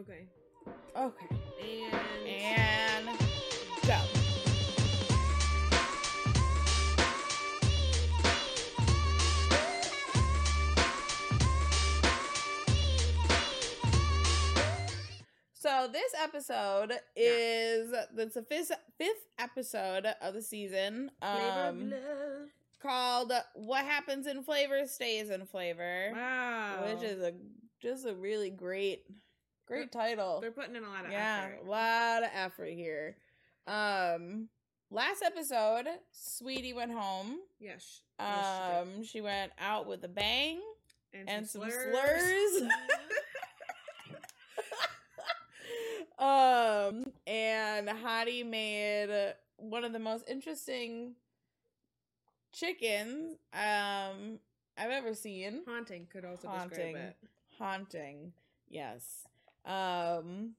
Okay. Okay. And, And go. So this episode is the fifth fifth episode of the season. Um, called "What Happens in Flavor Stays in Flavor," Wow. which is a just a really great great title. They're putting in a lot of yeah, effort. a lot of effort here. Um, last episode, Sweetie went home. Yes. yes, Um, she went out with a bang she did. and some slurs. um, and Hottie made one of the most interesting chickens um I've ever seen. Haunting could also Haunting. describe it. Haunting. Yes. Um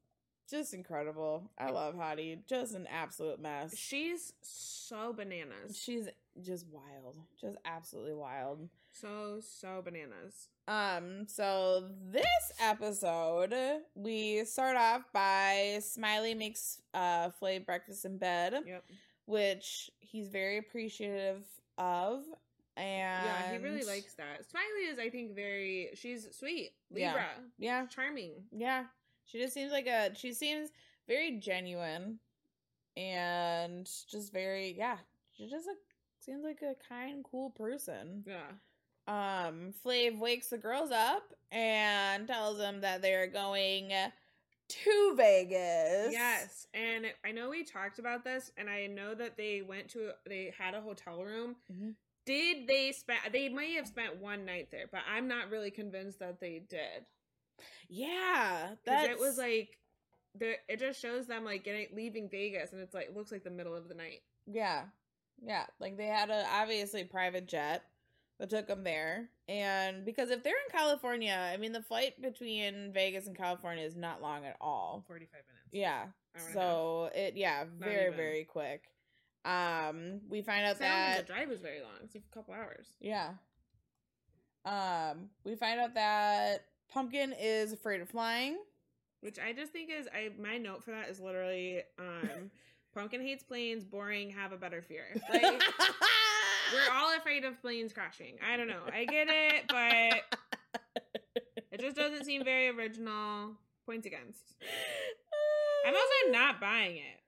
just incredible. I love Hottie. Just an absolute mess. She's so bananas. She's just wild. Just absolutely wild. So so bananas. Um, so this episode, we start off by Smiley makes uh Flav breakfast in bed, Yep. which he's very appreciative of. And Yeah, he really likes that. Smiley is, I think, very. She's sweet. Yeah. Libra. Yeah, Charming. yeah. She just seems like a she seems very genuine and just very yeah. She just like seems like a kind, cool person. Yeah. um Flav wakes the girls up and tells them that they're going to Vegas. Yes, and I know we talked about this, and I know that they went to they had a hotel room. Mhm. Did they spend? They may have spent one night there, but I'm not really convinced that they did. Yeah. That it was like, there. It just shows them like getting leaving Vegas, and it's like it looks like the middle of the night. yeah. Yeah, like they had a obviously private jet that took them there. And because if they're in California, I mean the flight between Vegas and California is not long at all. Forty five minutes. Yeah. Hour and a So it yeah, very even. very quick. Um we find out half. So I don't that the drive was very long. It's a couple hours. Yeah. Um, we find out that Pumpkin is afraid of flying. Which I just think is I my note for that is literally um Pumpkin hates planes, boring, have a better fear. Like we're all afraid of planes crashing. I don't know. I get it, but it just doesn't seem very original. Points against. I'm also not buying it.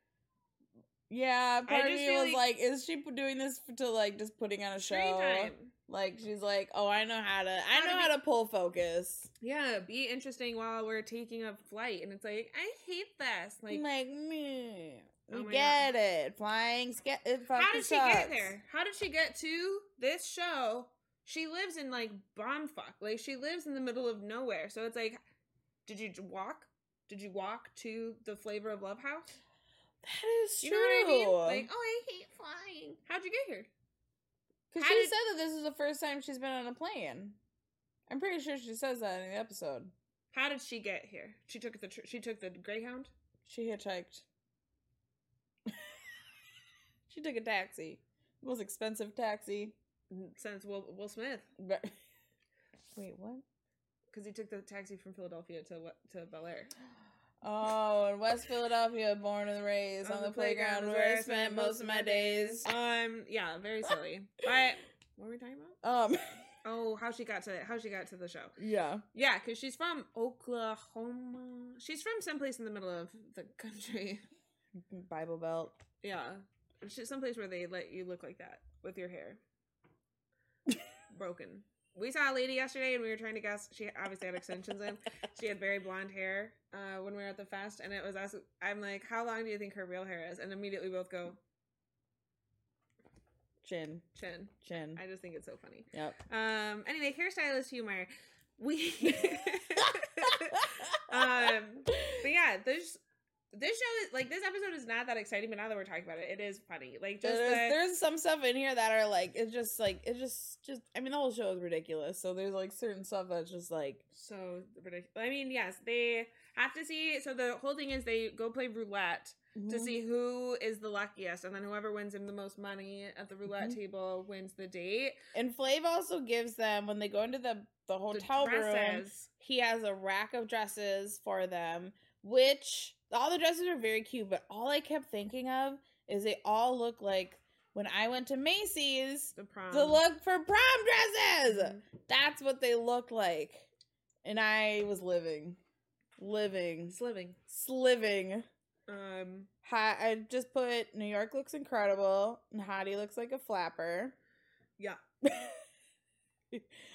Yeah, part of just me feel was like- like, is she doing this to like just putting on a show? Time. Like she's like, oh, I know how to, I How to know be- how to pull focus. Yeah, be interesting while we're taking a flight, and it's like I hate this. Like, Like, me, Oh get it. Flying, ske- it how did she sucks. get there? How did she get to this show? She lives in like bombfuck. Like she lives in the middle of nowhere. So it's like, did you walk? Did you walk to the Flavor of Love house? That is You true. know what I mean? Like, oh, I hate flying. How'd you get here? Because she did- said that this is the first time she's been on a plane. I'm pretty sure she says that in the episode. How did she get here? She took the tr- she took the Greyhound. She hitchhiked. she took a taxi. Most expensive taxi. Since Will Will Smith, But- Wait, what? because he took the taxi from Philadelphia to what to Bel Air. Oh, in West Philadelphia, born and raised on, the, playground, where I spent most of my days. Um, yeah, very silly. But what were we talking about? Um, Oh, how she got to how she got to the show. yeah. Yeah, because she's from Oklahoma. She's from someplace in the middle of the country. Bible Belt. Yeah, she's someplace where they let you look like that with your hair broken. We saw a lady yesterday, and we were trying to guess. She obviously had extensions in. She had very blonde hair uh, when we were at the fest, and it was us. I'm like, "How long do you think her real hair is?" And immediately we both go, Chin. "Chin." Chin. I just think it's so funny. Yep. Um. Anyway, hairstylist humor. We. um. But yeah, there's. This show is like this episode is not that exciting, but now that we're talking about it, it is funny. Like just there's, the, there's some stuff in here that are like it's just like it's just just I mean the whole show is ridiculous. So there's like certain stuff that's just like so ridiculous. I mean, yes, they have to see. So the whole thing is they go play roulette to mhm. see who is the luckiest, and then whoever wins him the most money at the roulette Mhm. table wins the date. And Flav also gives them when they go into the the The hotel room. He has a rack of dresses for them, which all the dresses are very cute. But all I kept thinking of is they all look like when I went to Macy's The prom. to look for prom dresses. Mhm. That's what they look like, and I was living, living, Sliving. sliving. Um. Hi, I just put New York looks incredible, and Hottie looks like a flapper. Yeah.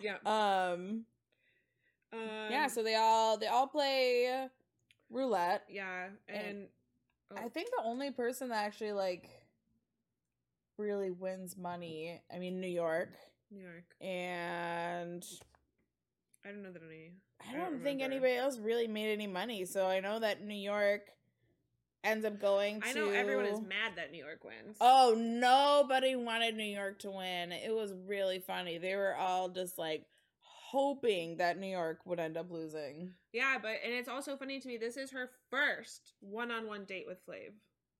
Yeah. Um, Um. yeah, so they all they all play roulette. Yeah, and oh, I think the only person that actually like really wins money, I mean New York, New York. and I don't know that any. I I don't, don't think anybody else really made any money. So I know that New York ends up going to I know everyone is mad that New York wins. Oh, nobody wanted New York to win. It was really funny. They were all just like hoping that New York would end up losing. Yeah, but and it's also funny to me. This is her first one-on-one date with Flav.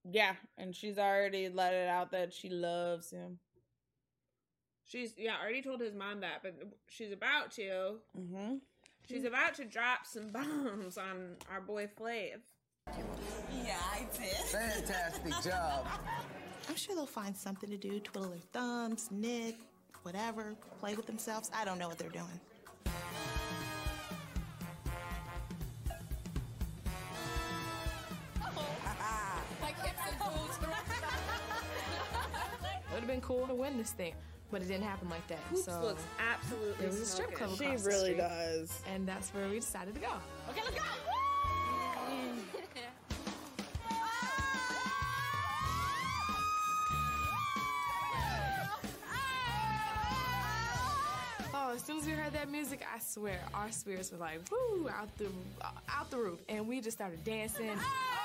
Yeah, and she's already let it out that she loves him. She's yeah already told his mom that, but she's about to. Mm-hmm. She's about to drop some bombs on our boy Flav. Yeah, I did. Fantastic job. I'm sure they'll find something to do, twiddle their thumbs, knit, whatever, play with themselves. I don't know what they're doing. Been cool to win this thing, but it didn't happen like that. Hoops so looks absolutely. It was a strip club. She across the really street. does. and that's where we decided to go. Okay, let's go. Oh, as soon as we heard that music, I swear our spirits were like, woo, out the out the roof, and we just started dancing. Ah!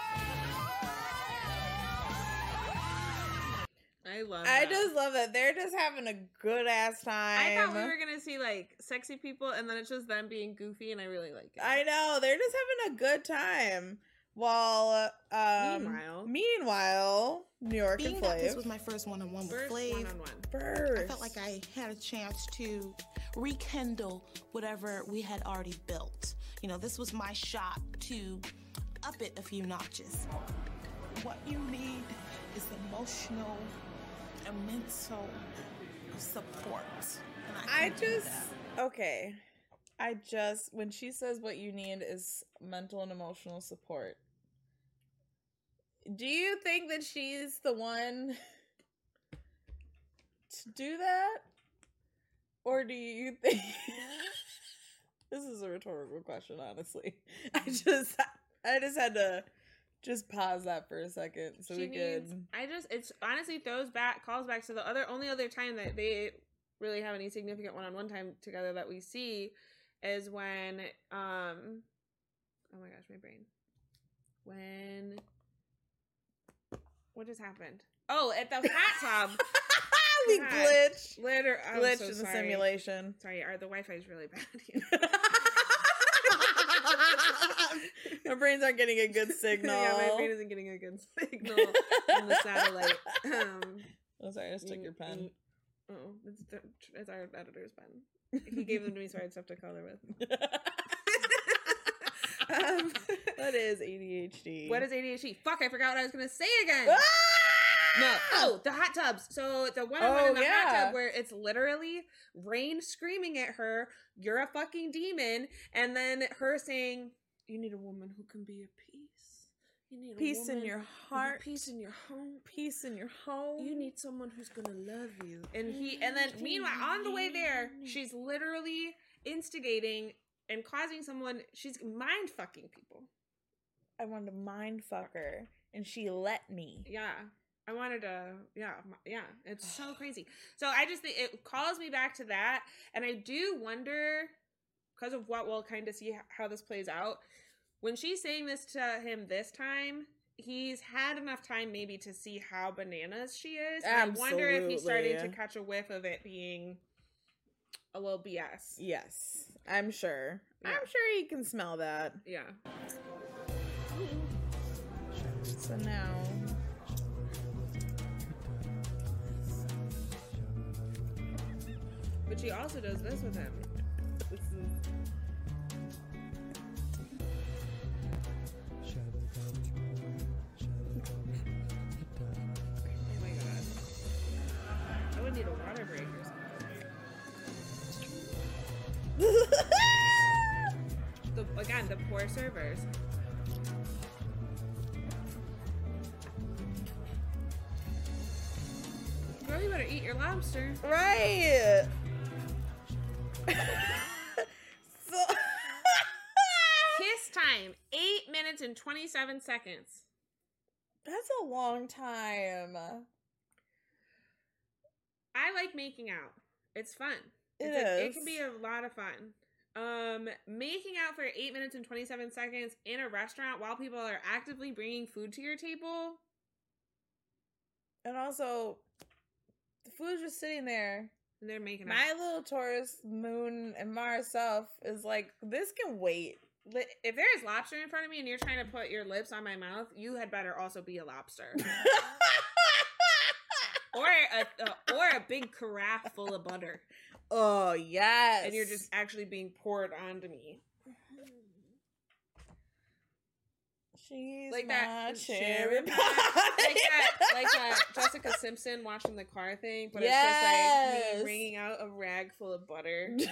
Love. I that. just love that they're just having a good ass time. I thought we were gonna see like sexy people, and then it's just them being goofy, and I really like it. I know they're just having a good time. While um, Meanwhile- meanwhile, New York Being and that this was my first one-on-one with First Flav, one-on-one. first. I felt like I had a chance to rekindle whatever we had already built. You know, this was my shot to up it a few notches. What you need is emotional and mental support. And I do just okay. I just when she says what you need is mental and emotional support. Do you think that she's the one to do that? Or do you think This is a rhetorical question, honestly. I just I just had to just pause that for a second so she we could needs. I just it's honestly throws back calls back to the other only other time that they really have any significant one on one time together that we see is when um oh my gosh my brain when what just happened oh at the hot tub we God. glitch Liter- I'm glitch so in the sorry. simulation. sorry our, the Wi-Fi is really bad. My brains aren't getting a good signal. yeah my brain isn't getting a good signal on the satellite um Oh, sorry, I just took your pen. Oh, it's, it's our editor's pen. He gave them to me so I had stuff to color with. Um, that is ADHD. what is ADHD? Fuck, I forgot what I was gonna say again. Ah! No. Oh, the hot tubs. So the one on one Oh, in the hot tub where it's literally Rain screaming at her, "You're a fucking demon," and then her saying, "You need a woman who can be a peace. You need a Peace in your heart. peace in your home." Peace in your home. you need someone who's gonna love you and he and then meanwhile on the way there she's literally instigating and causing someone she's mind fucking people I wanted to mind fuck her, and she let me. yeah i wanted to yeah yeah it's so crazy so i just think it calls me back to that and i do wonder because of what we'll kind of see how this plays out when she's saying this to him this time he's had enough time maybe to see how bananas she is. and I wonder if he's starting to catch a whiff of it being a little BS. Yes, I'm sure. Yeah. I'm sure he can smell that. Yeah. So now. But she also does this with him. This is again, the poor servers. Girl, you better eat your lobster. right. so Kiss time. Eight minutes and 27 seconds. that's a long time. I like making out. It's fun. It It's it is. can be a lot of fun. Um, making out for eight minutes and 27 seconds in a restaurant while people are actively bringing food to your table. And also, the food's just sitting there. And they're making out. My little Taurus, Moon, and Mars self is like, this can wait. If there is lobster in front of me and you're trying to put your lips on my mouth, you had better also be a lobster. or a, a or a big carafe full of butter. Oh yes, And you're just actually being poured onto me. Mm-hmm. she's like that cherry pie. like that, like that Jessica Simpson washing the car thing, but it's Yes. just like me wringing out a rag full of butter, mm.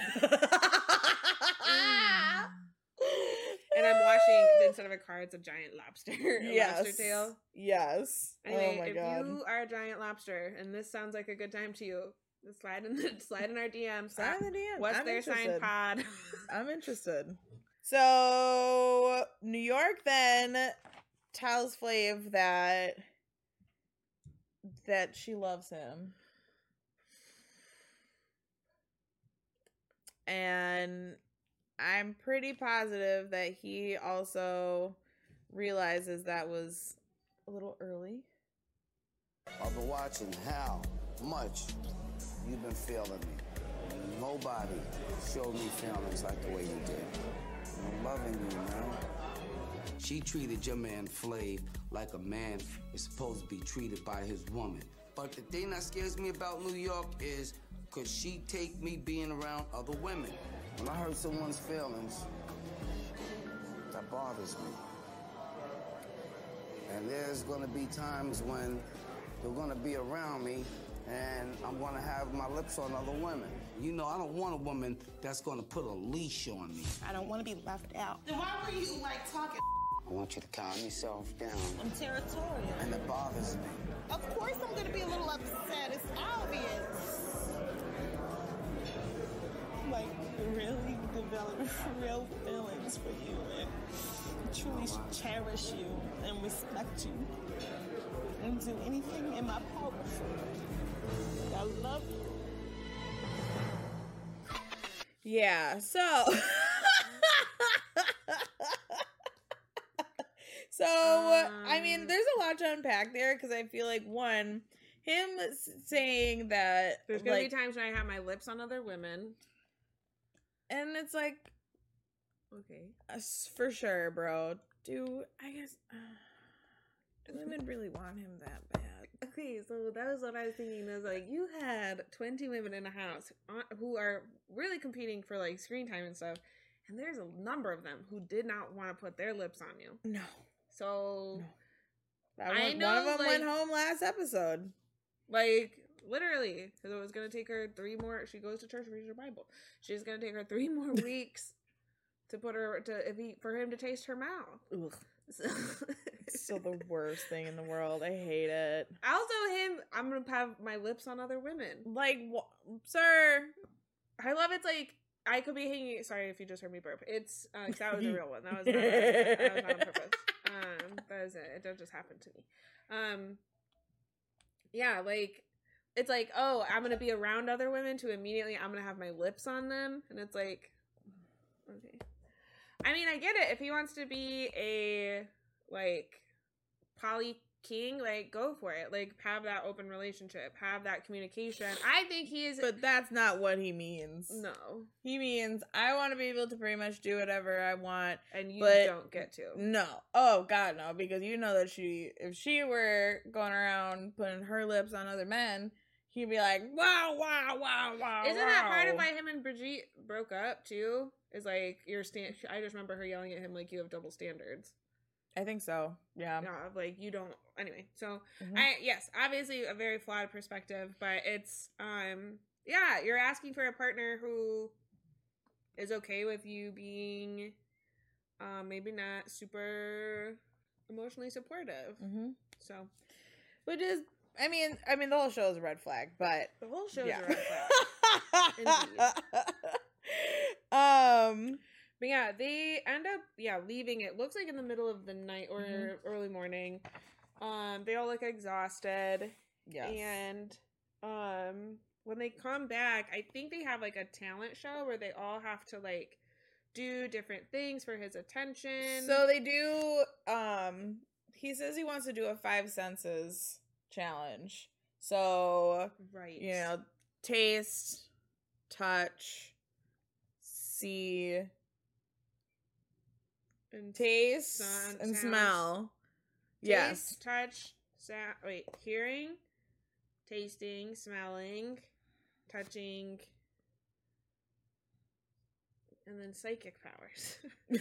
and I'm washing instead of a car, it's a giant lobster, a yes. lobster tail. Yes. Anyway, oh my if god. you are a giant lobster and this sounds like a good time to you, slide in the slide in our DMs. Slide in the DM. What's I'm their sign pod? I'm interested. So New York then tells Flav that that she loves him. And I'm pretty positive that he also realizes that was a little early. I've been watching how much you've been feeling me. Nobody showed me feelings like the way you did. I'm loving you, man. She treated your man Flav like a man is supposed to be treated by his woman. But the thing that scares me about New York is could she take me being around other women? When I hurt someone's feelings, that bothers me. And there's gonna be times when they're gonna be around me and I'm gonna have my lips on other women. You know, I don't want a woman that's gonna put a leash on me. I don't want to be left out. Then why were you like talking? I want you to calm yourself down. I'm territorial. And it bothers me. Of course, I'm gonna be a little upset. It's obvious. Like really develop real feelings for you and truly cherish you and respect you and do anything in my power for you. I love you. Yeah, so So I mean Um. there's a lot to unpack there cuz I feel like one him saying that There's gonna like be times when I have my lips on other women. and it's like Okay. uh, for sure, bro. Do I guess uh, do women really want him that bad? Okay, so that was what I was thinking. Is like you had twenty women in a house uh, who are really competing for like screen time and stuff, and there's a number of them who did not want to put their lips on you. No. So, No. That I one, one of them went home last episode. like literally, because it was gonna take her three more. She goes to church, reads her Bible. She's gonna take her three more weeks to put her to if he, for him to taste her mouth. So, It's still the worst thing in the world. I hate it. also him. I'm gonna have my lips on other women. Like, wh- sir, I love it's like I could be hanging. Sorry if you just heard me burp. It's uh, that was a real one. That was not, that was not on purpose. Um, that was it. It just happen to me. Um, yeah, like it's like oh, I'm gonna be around other women to immediately I'm gonna have my lips on them, and it's like okay. I mean, I get it if he wants to be a like poly king, like go for it. Like have that open relationship, have that communication. I think he is But that's not what he means. no. He means I want to be able to pretty much do whatever I want. And you don't get to. No. Oh God, no. Because you know that she, if she were going around putting her lips on other men, he'd be like, wow, wow, wow, wow. Isn't that part of why him and Brigitte broke up too? Is like your stand. I just remember her yelling at him like you have double standards. I think so. Yeah. Yeah, like you don't. Anyway, so Mhm. I yes, obviously a very flawed perspective, but it's um yeah, you're asking for a partner who is okay with you being um maybe not super emotionally supportive. Mhm. So Which is, I mean, I mean, the whole show is a red flag, but the whole show's yeah. a red flag. um. But yeah, they end up yeah leaving. It looks like in the middle of the night or Mhm. early morning. Um, they all look exhausted, Yes. and um, when they come back, I think they have like a talent show where they all have to like do different things for his attention. So they do. Um, he says he wants to do a five senses challenge. So right, you know, taste, touch, see, and taste, Sound- and smell. taste, Yes. touch, sound. Wait, hearing, tasting, smelling, touching. And then psychic powers.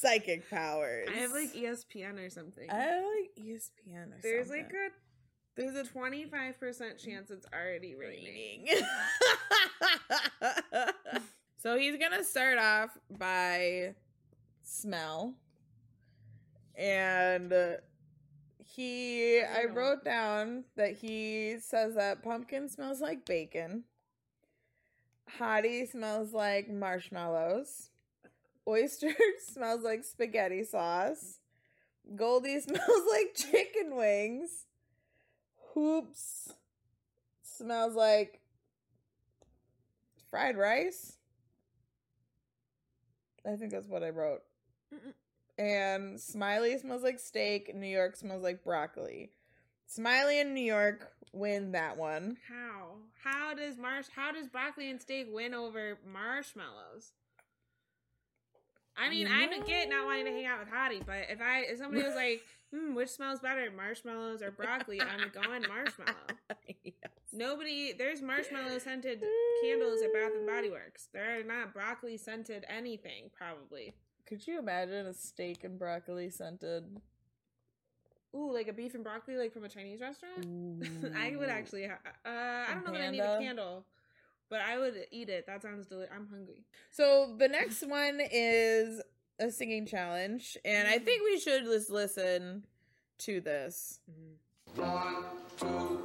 Psychic powers. I have like ESPN or something. I have like ESPN or There's something. like a there's a 25% chance it's already raining. so he's gonna start off by smell, and he. I wrote down that he says that pumpkin smells like bacon. Hottie smells like marshmallows. Oyster smells like spaghetti sauce. Goldie smells like chicken wings. Hoops smells like fried rice. I think that's what I wrote. Mm-mm. And Smiley smells like steak. New York smells like broccoli. Smiley and New York win that one. How? How does marsh how does broccoli and steak win over marshmallows? I mean, I get not wanting to hang out with Hottie, but if I if somebody was like, hmm, which smells better, marshmallows or broccoli, I'm going marshmallow. Yes. Nobody there's marshmallow scented candles at Bath and Body Works. There are not broccoli scented anything, probably. Could you imagine a steak and broccoli scented? Ooh, like a beef and broccoli, like from a Chinese restaurant. I would actually. Ha- uh, I don't know that I need a candle, but I would eat it. That sounds delicious. I'm hungry. So the next one is a singing challenge, and I think we should just listen to this. Mm-hmm. One, two,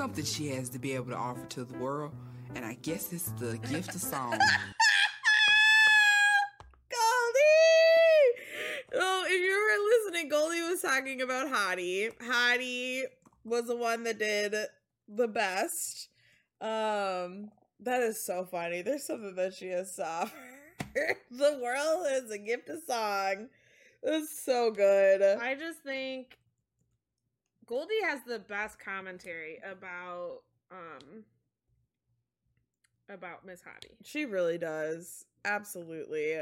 something she has to be able to offer to the world, and I guess it's the gift of song. Goldie! Oh, if you were listening, Goldie was talking about Hottie. Hottie was the one that did the best. Um, that is so funny. There's something that she has to offer. the world is a gift of song. That's so good. I just think Goldie has the best commentary about um about Miss Hottie. She really does. Absolutely.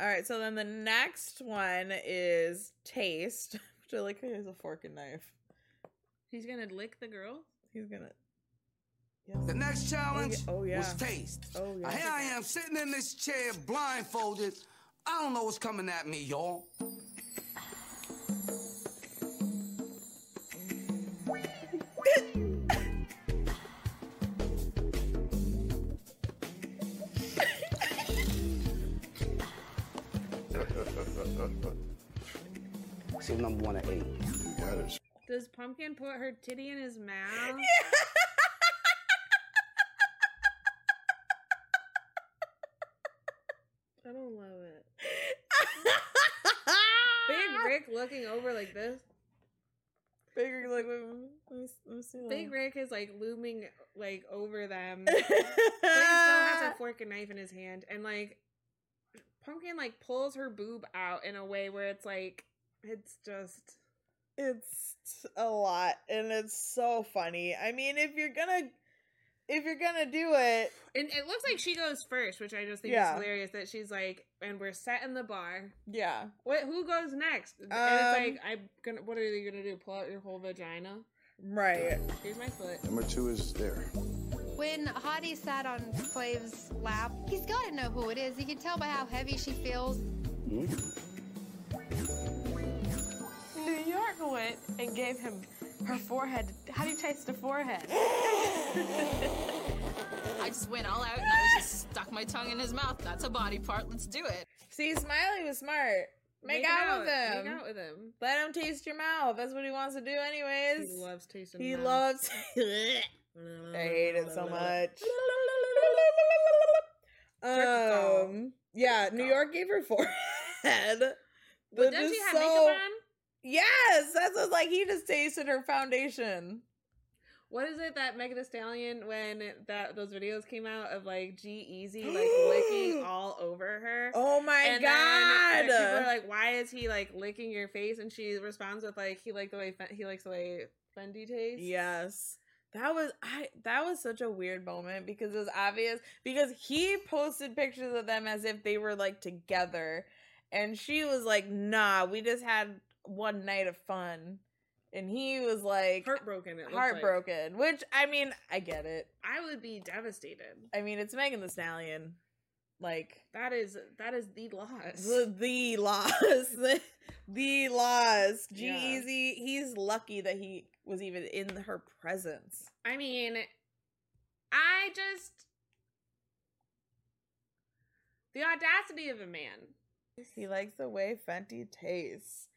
All right, so then the next one is taste. Which I like how he has a fork and knife. He's gonna lick the girl. He's gonna. The next challenge Oh, yeah. was taste. Oh, yeah. Here I am sitting in this chair blindfolded. I don't know what's coming at me, y'all. See number one at eight. You. Does Pumpkin put her titty in his mouth? Yeah. I don't love Rick looking over like this. Big Rick, like, let me, let me, let me see. that. Big Rick is like looming like over them. but he still has a fork and knife in his hand, and like Pumpkin like pulls her boob out in a way where it's like it's just it's a lot and it's so funny i mean if you're gonna if you're gonna do it and it looks like she goes first, which I just think Yeah. is hilarious that she's like, and we're set in the bar. yeah What? Who goes next? and it's Um, like, I'm gonna. What are you gonna do? Pull out your whole vagina? right Here's my foot. Number two is there. When Hottie sat on Flav's lap, he's got to know who it is. You can tell by how heavy she feels. New York went and gave him her forehead. How do you taste the forehead? I just went all out and I was just stuck my tongue in his mouth. That's a body part. Let's do it. see smiley was smart make, Make out, with him Make out with him. let him taste your mouth that's what he wants to do anyways He loves tasting. he mouth. loves i hate it so much um yeah new york gave her forehead But They're does she have so- makeup on? Yes that's what's like he just tasted her foundation What is it that Megan Thee Stallion when that those videos came out of like G Easy like licking all over her? Oh my and god! Then, like, people are like, "Why is he like licking your face?" And she responds with like, "He like the way he likes the way Fenty tastes." yes, that was I. That was such a weird moment because it was obvious because he posted pictures of them as if they were like together, and she was like, "Nah, we just had one night of fun," and he was like heartbroken. Heartbroken. Which I mean, I get it. I would be devastated. I mean, it's Megan Thee Stallion. Like That is that is the loss. the, the loss the loss Yeah. g-eazy he's lucky that he was even in her presence I mean, I just the audacity of a man. he likes the way fenty tastes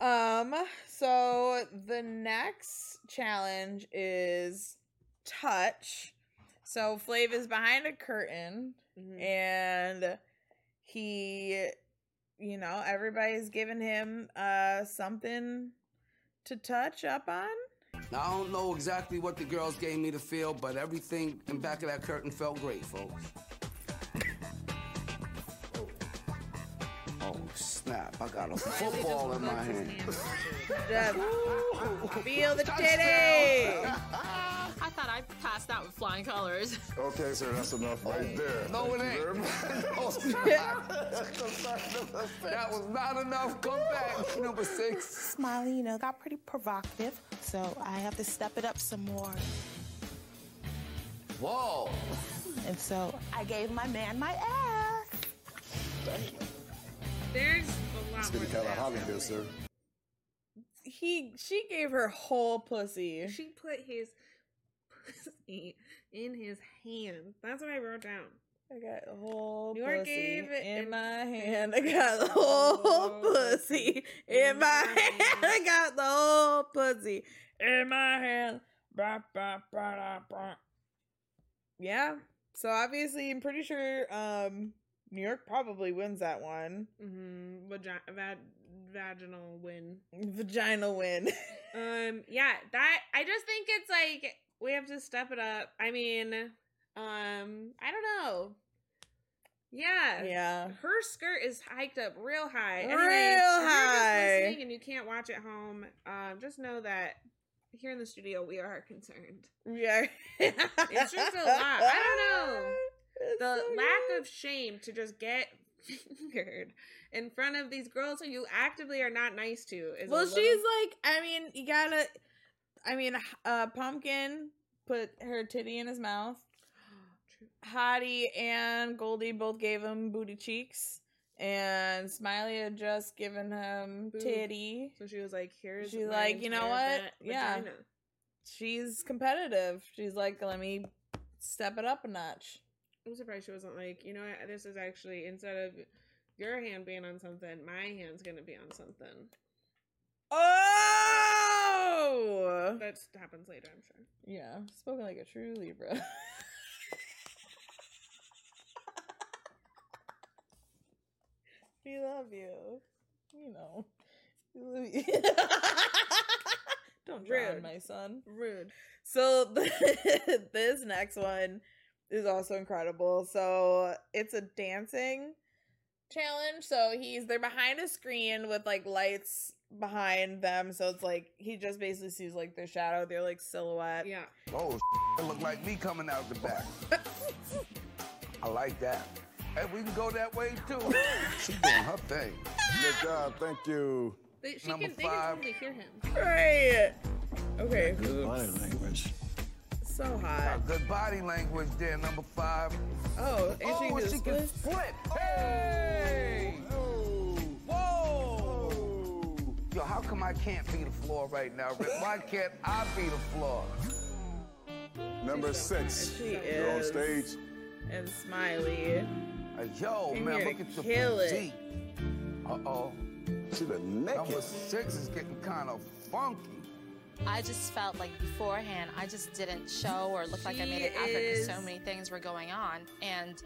um so the next challenge is touch so flav is behind a curtain Mhm. and he you know everybody's giving him uh something to touch up on Now, I don't know exactly what the girls gave me to feel, but everything in back of that curtain felt great, folks. Snap. I got a football in my hand. Feel the titty I thought I passed out with flying colors. Okay, sir, that's enough right there. No, it you ain't. very much. That was not enough. Come back, number six. Smiley, you know, got pretty provocative, so I have to step it up some more. Whoa. And so I gave my man my ass. There's a lot Let's more get the to cat out that. Holly here, sir. he she gave her whole pussy She put his pussy in his hand. That's what I wrote down. I got the whole New York pussy gave it in in- my hand. I got the whole pussy in my hand. I got the whole pussy in my hand. Bah, bah, bah, da, bah. Yeah. So obviously, I'm pretty sure um New York probably wins that one. Mm-hmm. Vagi- va- vaginal win. Vaginal win. Um. Yeah. That. I just think it's like we have to step it up. I mean. Um. I don't know. Yeah. yeah. Her skirt is hiked up real high. Real if you're just high. listening and you can't watch at home, um, just know that here in the studio we are concerned. Yeah. It's just a lot. I don't know. It's the so lack good. of shame to just get fingered in front of these girls who you actively are not nice to is Well, little- she's like, I mean, you gotta. I mean, uh, Pumpkin put her titty in his mouth. Hottie and Goldie both gave him booty cheeks, and Smiley had just given him Boob. titty. so she was like, "Here's She's like, "You know what? Yeah." vagina." She's competitive. She's like, let me step it up a notch. I'm surprised she wasn't like, you know what? This is actually instead of your hand being on something, my hand's gonna be on something. Oh, That happens later, I'm sure. yeah, spoken like a true Libra. we love you. You know, we love you. Don't drown, Rude. my son. Rude. So this next one is also incredible. So it's a dancing challenge. So he's they're behind a screen with like lights behind them. So it's like he just basically sees like their shadow, their like silhouette. Yeah. Oh, it look like me coming out the back. I like that. Hey, we can go that way too. she doing her thing. Good job. Thank you. They, she Number can, they can five. totally hear him. Right. Okay. Good body language. So Got hot. good body language there, number five. Oh, and she oh, can do she can splits? flip. Hey! Whoa! Yo, how come I can't be the floor right now, Rick? Why can't I be the floor? Number six. She You're on stage. And Smiley. Uh, yo, Came man, look at your kill it. physique. Uh-oh. She the Number six is getting kind of funky. I just felt like beforehand, I just didn't show or look like I made an She effort because so many things were going on. And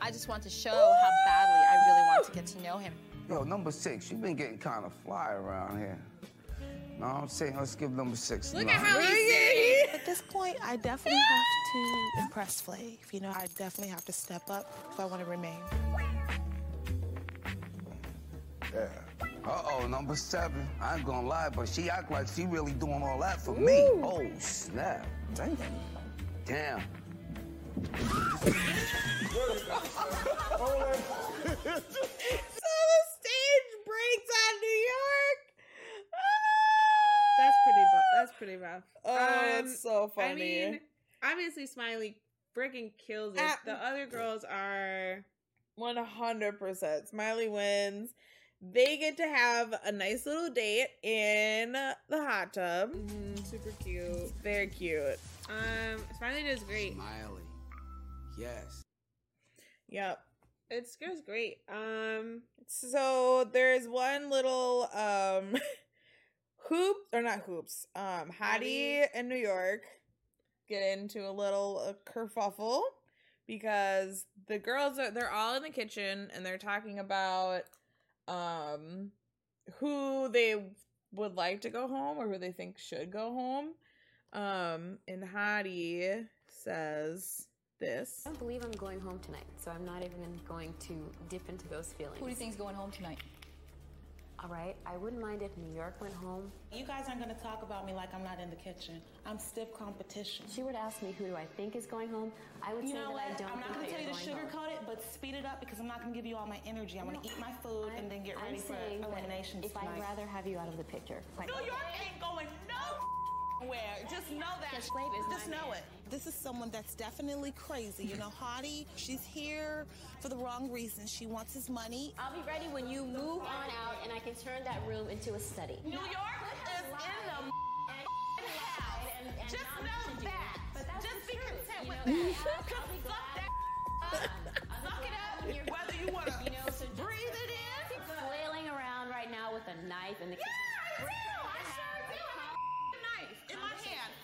I just want to show how badly I really want to get to know him. Yo, number six, you've been getting kind of fly around here. No, I'm saying let's give number six. Look love. at how he's. At this point, I definitely have to impress Flav. You know, I definitely have to step up if I want to remain. Yeah. Uh-oh, number seven. I ain't gonna lie, but she act like she really doing all that for me. Oh, snap. Damn. Damn. So the stage breaks on New York. That's pretty. Bu- that's pretty rough. Oh, Um, it's so funny. I mean, obviously, Smiley freaking kills it. Ah. the other girls are. One hundred percent. Smiley wins. They get to have a nice little date in the hot tub. mm, super cute. Very cute. Um, Smiley does great. Smiley. Yes. Yep. It's goes great. Um, So there's one little um hoop or not hoops. Um Hottie Hottie. in New York get into a little uh, kerfuffle because the girls are they're all in the kitchen and they're talking about um who they would like to go home or who they think should go home. Um and Hottie says this. I don't believe I'm going home tonight, so I'm not even going to dip into those feelings. Who do you think's going home tonight? All right, I wouldn't mind if New York went home. You guys aren't going to talk about me like I'm not in the kitchen. I'm stiff competition. She would ask me who do I think is going home, I would You say know that what? I don't I'm not gonna tell you to sugarcoat it, but speed it up because I'm not gonna give you all my energy. I'm gonna eat my food and then get I'm ready for eliminations If I'd rather have you out of the picture. New York ain't going nowhere. Just know that. Yes, Flav is Just know man. it. This is someone that's definitely crazy. You know, Hottie, she's here for the wrong reasons. She wants his money. I'll be ready when you move on out and I can turn that room into a study. New York is in the house. Just know that. Just be content with that. Just suck that. Up. Suck it up. Whether you want to You know, so breathe it in. flailing around right now with a knife in the kitchen. Yeah,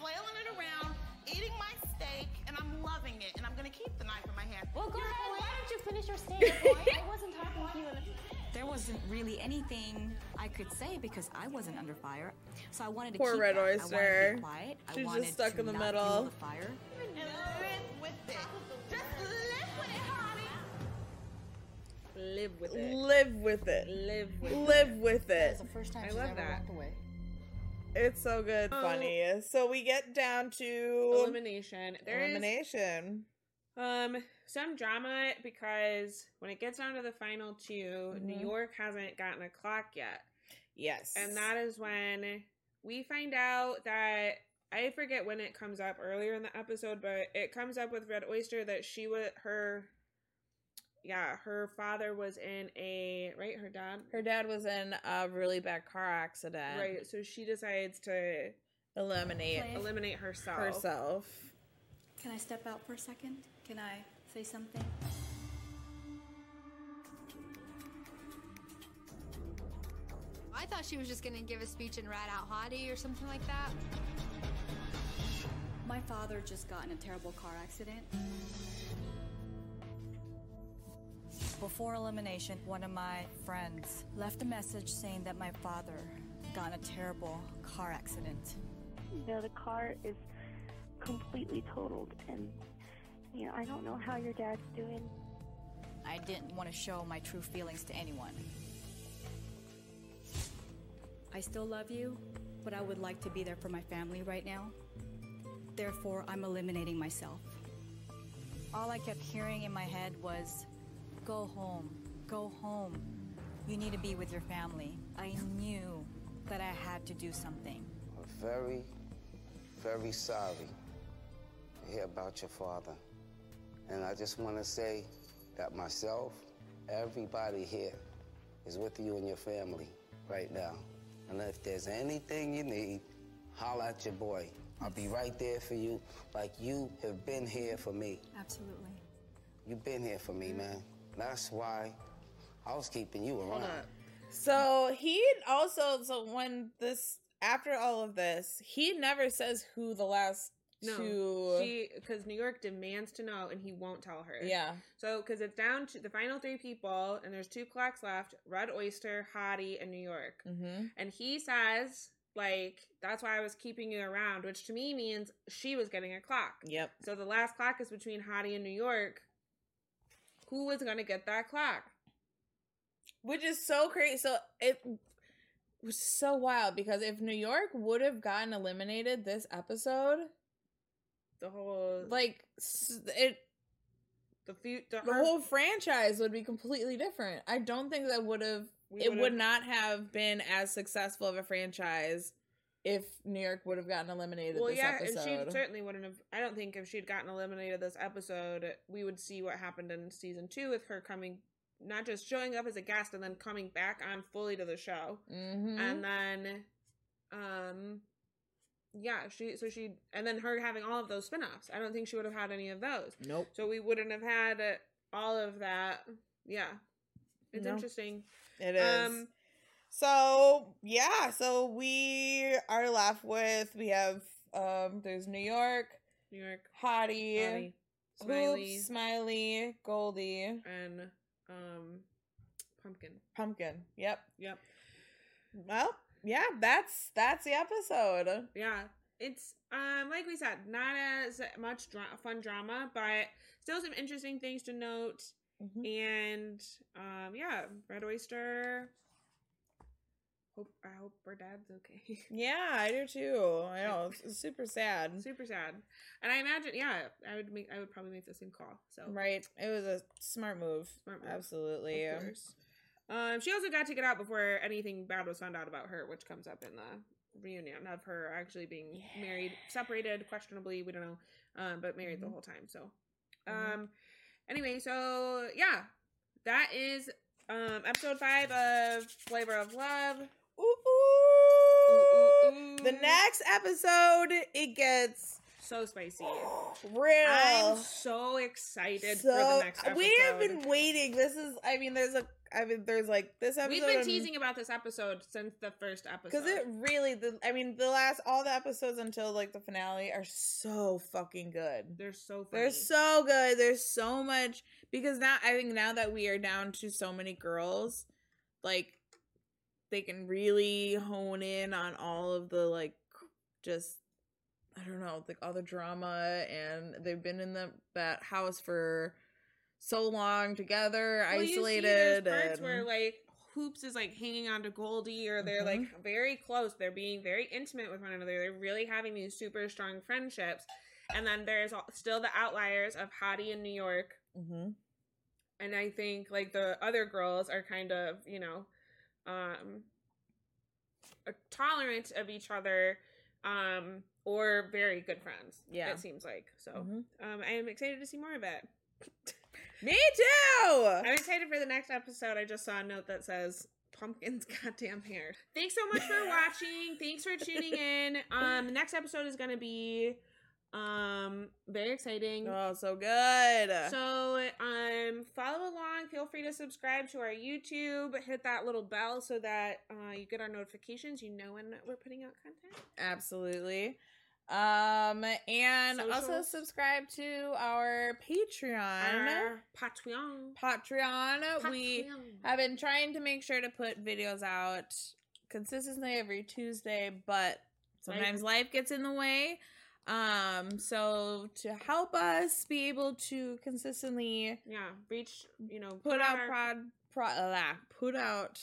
flailing it around, eating my steak, and I'm loving it. And I'm gonna keep the knife in my hand. Well, go Your ahead. point? Why don't you finish your statement? I wasn't talking to you. There wasn't really anything I could say because I wasn't under fire. So I wanted to Poor keep Red that. I wanted Oyster. to be quiet. I She's just stuck to in the not middle. fuel the fire. And live with it. Just live with it, honey. live with it. Live with it. Live with Live with it. the first time I she's love ever that. walked away. It's so good, Oh. funny. So we get down to Elimination. There is elimination. um some drama because when it gets down to the final 2 New Mhm. York hasn't gotten a clock yet. Yes. And that is when we find out that I forget when it comes up earlier in the episode, but it comes up with Red Oyster that she would her yeah, her father was in a right, her dad her dad was in a really bad car accident. right, so she decides to Eliminate Play. eliminate herself. herself. Can I step out for a second? Can I say something? I thought she was just gonna give a speech and rat out Hottie or something like that. My father just got in a terrible car accident. Before elimination, one of my friends left a message saying that my father got in a terrible car accident. You know, the car is completely totaled, and, you know, I don't know how your dad's doing. I didn't want to show my true feelings to anyone. I still love you, but I would like to be there for my family right now. Therefore, I'm eliminating myself. All I kept hearing in my head was, Go home, go home. You need to be with your family. I knew that I had to do something. I'm very, very sorry to hear about your father. And I just want to say that myself, everybody here is with you and your family right now. And if there's anything you need, holla at your boy. I'll be right there for you like you have been here for me. Absolutely. You've been here for me, man. That's why I was keeping you around. So he also so when this after all of this, he never says who the last No, two. she because New York demands to know, and he won't tell her. Yeah. So because it's down to the final three people, and there's two clocks left: Red Oyster, Hottie, and New York. Mhm. And he says like that's why I was keeping you around, which to me means she was getting a clock. Yep. So the last clock is between Hottie and New York. Who was gonna get that clock? Which is so crazy. So it was so wild because if New York would have gotten eliminated this episode, the whole like it the few the, the whole franchise would be completely different. I don't think that would have it would not have been as successful of a franchise if New York would have gotten eliminated well, yeah, episode. and she certainly wouldn't have. I don't think if she'd gotten eliminated this episode, we would see what happened in season two with her coming, not just showing up as a guest and then coming back on fully to the show, Mhm. and then, um, yeah, she so she and then her having all of those spin-offs. I don't think she would have had any of those. Nope. So we wouldn't have had all of that. Yeah, it's No. interesting. It is. Um, so yeah, so we are left with we have um there's New York, New York, Hottie, Hottie, Smiley, Smiley. Smiley, Goldie, and um, Pumpkin. Pumpkin. Yep. Yep. Well, yeah, that's that's the episode. Yeah, it's um like we said, not as much dra- fun drama, but still some interesting things to note. Mm-hmm. And um yeah, Red Oyster. Hope I hope her dad's okay. Yeah, I do too. I know it's super sad. Super sad. And I imagine, yeah, I would make I would probably make the same call. So Right, it was a smart move. Smart move. Absolutely. Of course. Um, she also got to get out before anything bad was found out about her, which comes up in the reunion of her actually being married, separated, questionably, we don't know, um, but married the Mhm. whole time. So, Mhm. um, anyway, so yeah, that is um episode five of Flavor of Love. The next episode, it gets so spicy, real. I'm so excited for the next episode. we have been waiting. This is, I mean, there's a, I mean, there's like this episode. We've been teasing about this episode since the first episode. because it really, the, I mean, the last all the episodes until like the finale are so fucking good. They're so funny. They're so good. There's so much because now I think now that we are down to so many girls, like they can really hone in on all of the like just I don't know, like all the drama and they've been in the that house for so long together, Well, you see isolated. there's parts and- where like Hoopz is like hanging on to Goldie, or they're like Mm-hmm. very close. They're being very intimate with one another. They're really having these super strong friendships. And then there's still the outliers of Hottie in New York. Mhm. And I think like the other girls are kind of, you know, um, uh, tolerant of each other, um, or very good friends. Yeah. It seems like. So Mhm. um, I am excited to see more of it. Me too. I'm excited for the next episode. I just saw a note that says pumpkin's goddamn hair. Thanks so much for watching. Thanks for tuning in. Um, the next episode is gonna be Um, very exciting. Oh, so good. So, um, follow along. Feel free to subscribe to our YouTube. Hit that little bell so that uh, you get our notifications. You know when we're putting out content. Absolutely. Um, and also subscribe to our Patreon. Our Patreon. Patreon. We have been trying to make sure to put videos out consistently every Tuesday, but sometimes life gets in the way. Um, so to help us be able to consistently Yeah, reach. You know, put out our prod, pro, uh, put out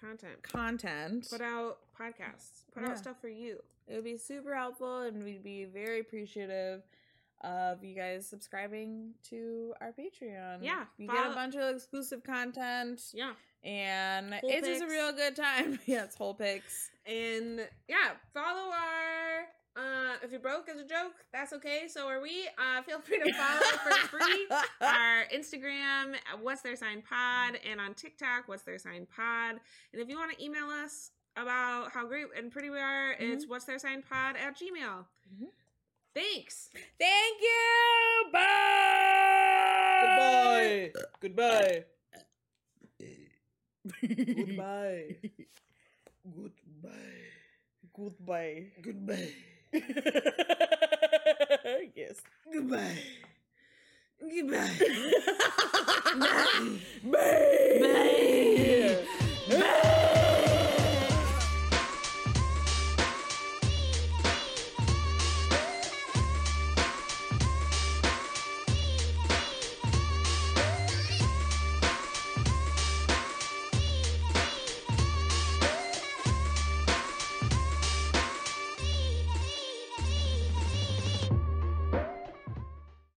content. content, Put out podcasts. Put Yeah. out stuff for you. it would be super helpful and we'd be very appreciative of you guys subscribing to our Patreon. Yeah, You get a bunch of exclusive content. Yeah. And Whole it's just a real good time. yeah, it's whole pics. And yeah, follow our uh if you're broke as a joke, that's okay. So are we. Uh feel free to follow for free our Instagram, what's their sign pod, and on TikTok, what's their sign pod. And if you want to email us about how great and pretty we are, it's what's their sign pod at gmail. Thanks. Thank you. Bye. Goodbye. Goodbye. Goodbye. Goodbye. Goodbye. Goodbye. yes. Goodbye. Goodbye. Bye. Bye. Bye. Bye. Bye.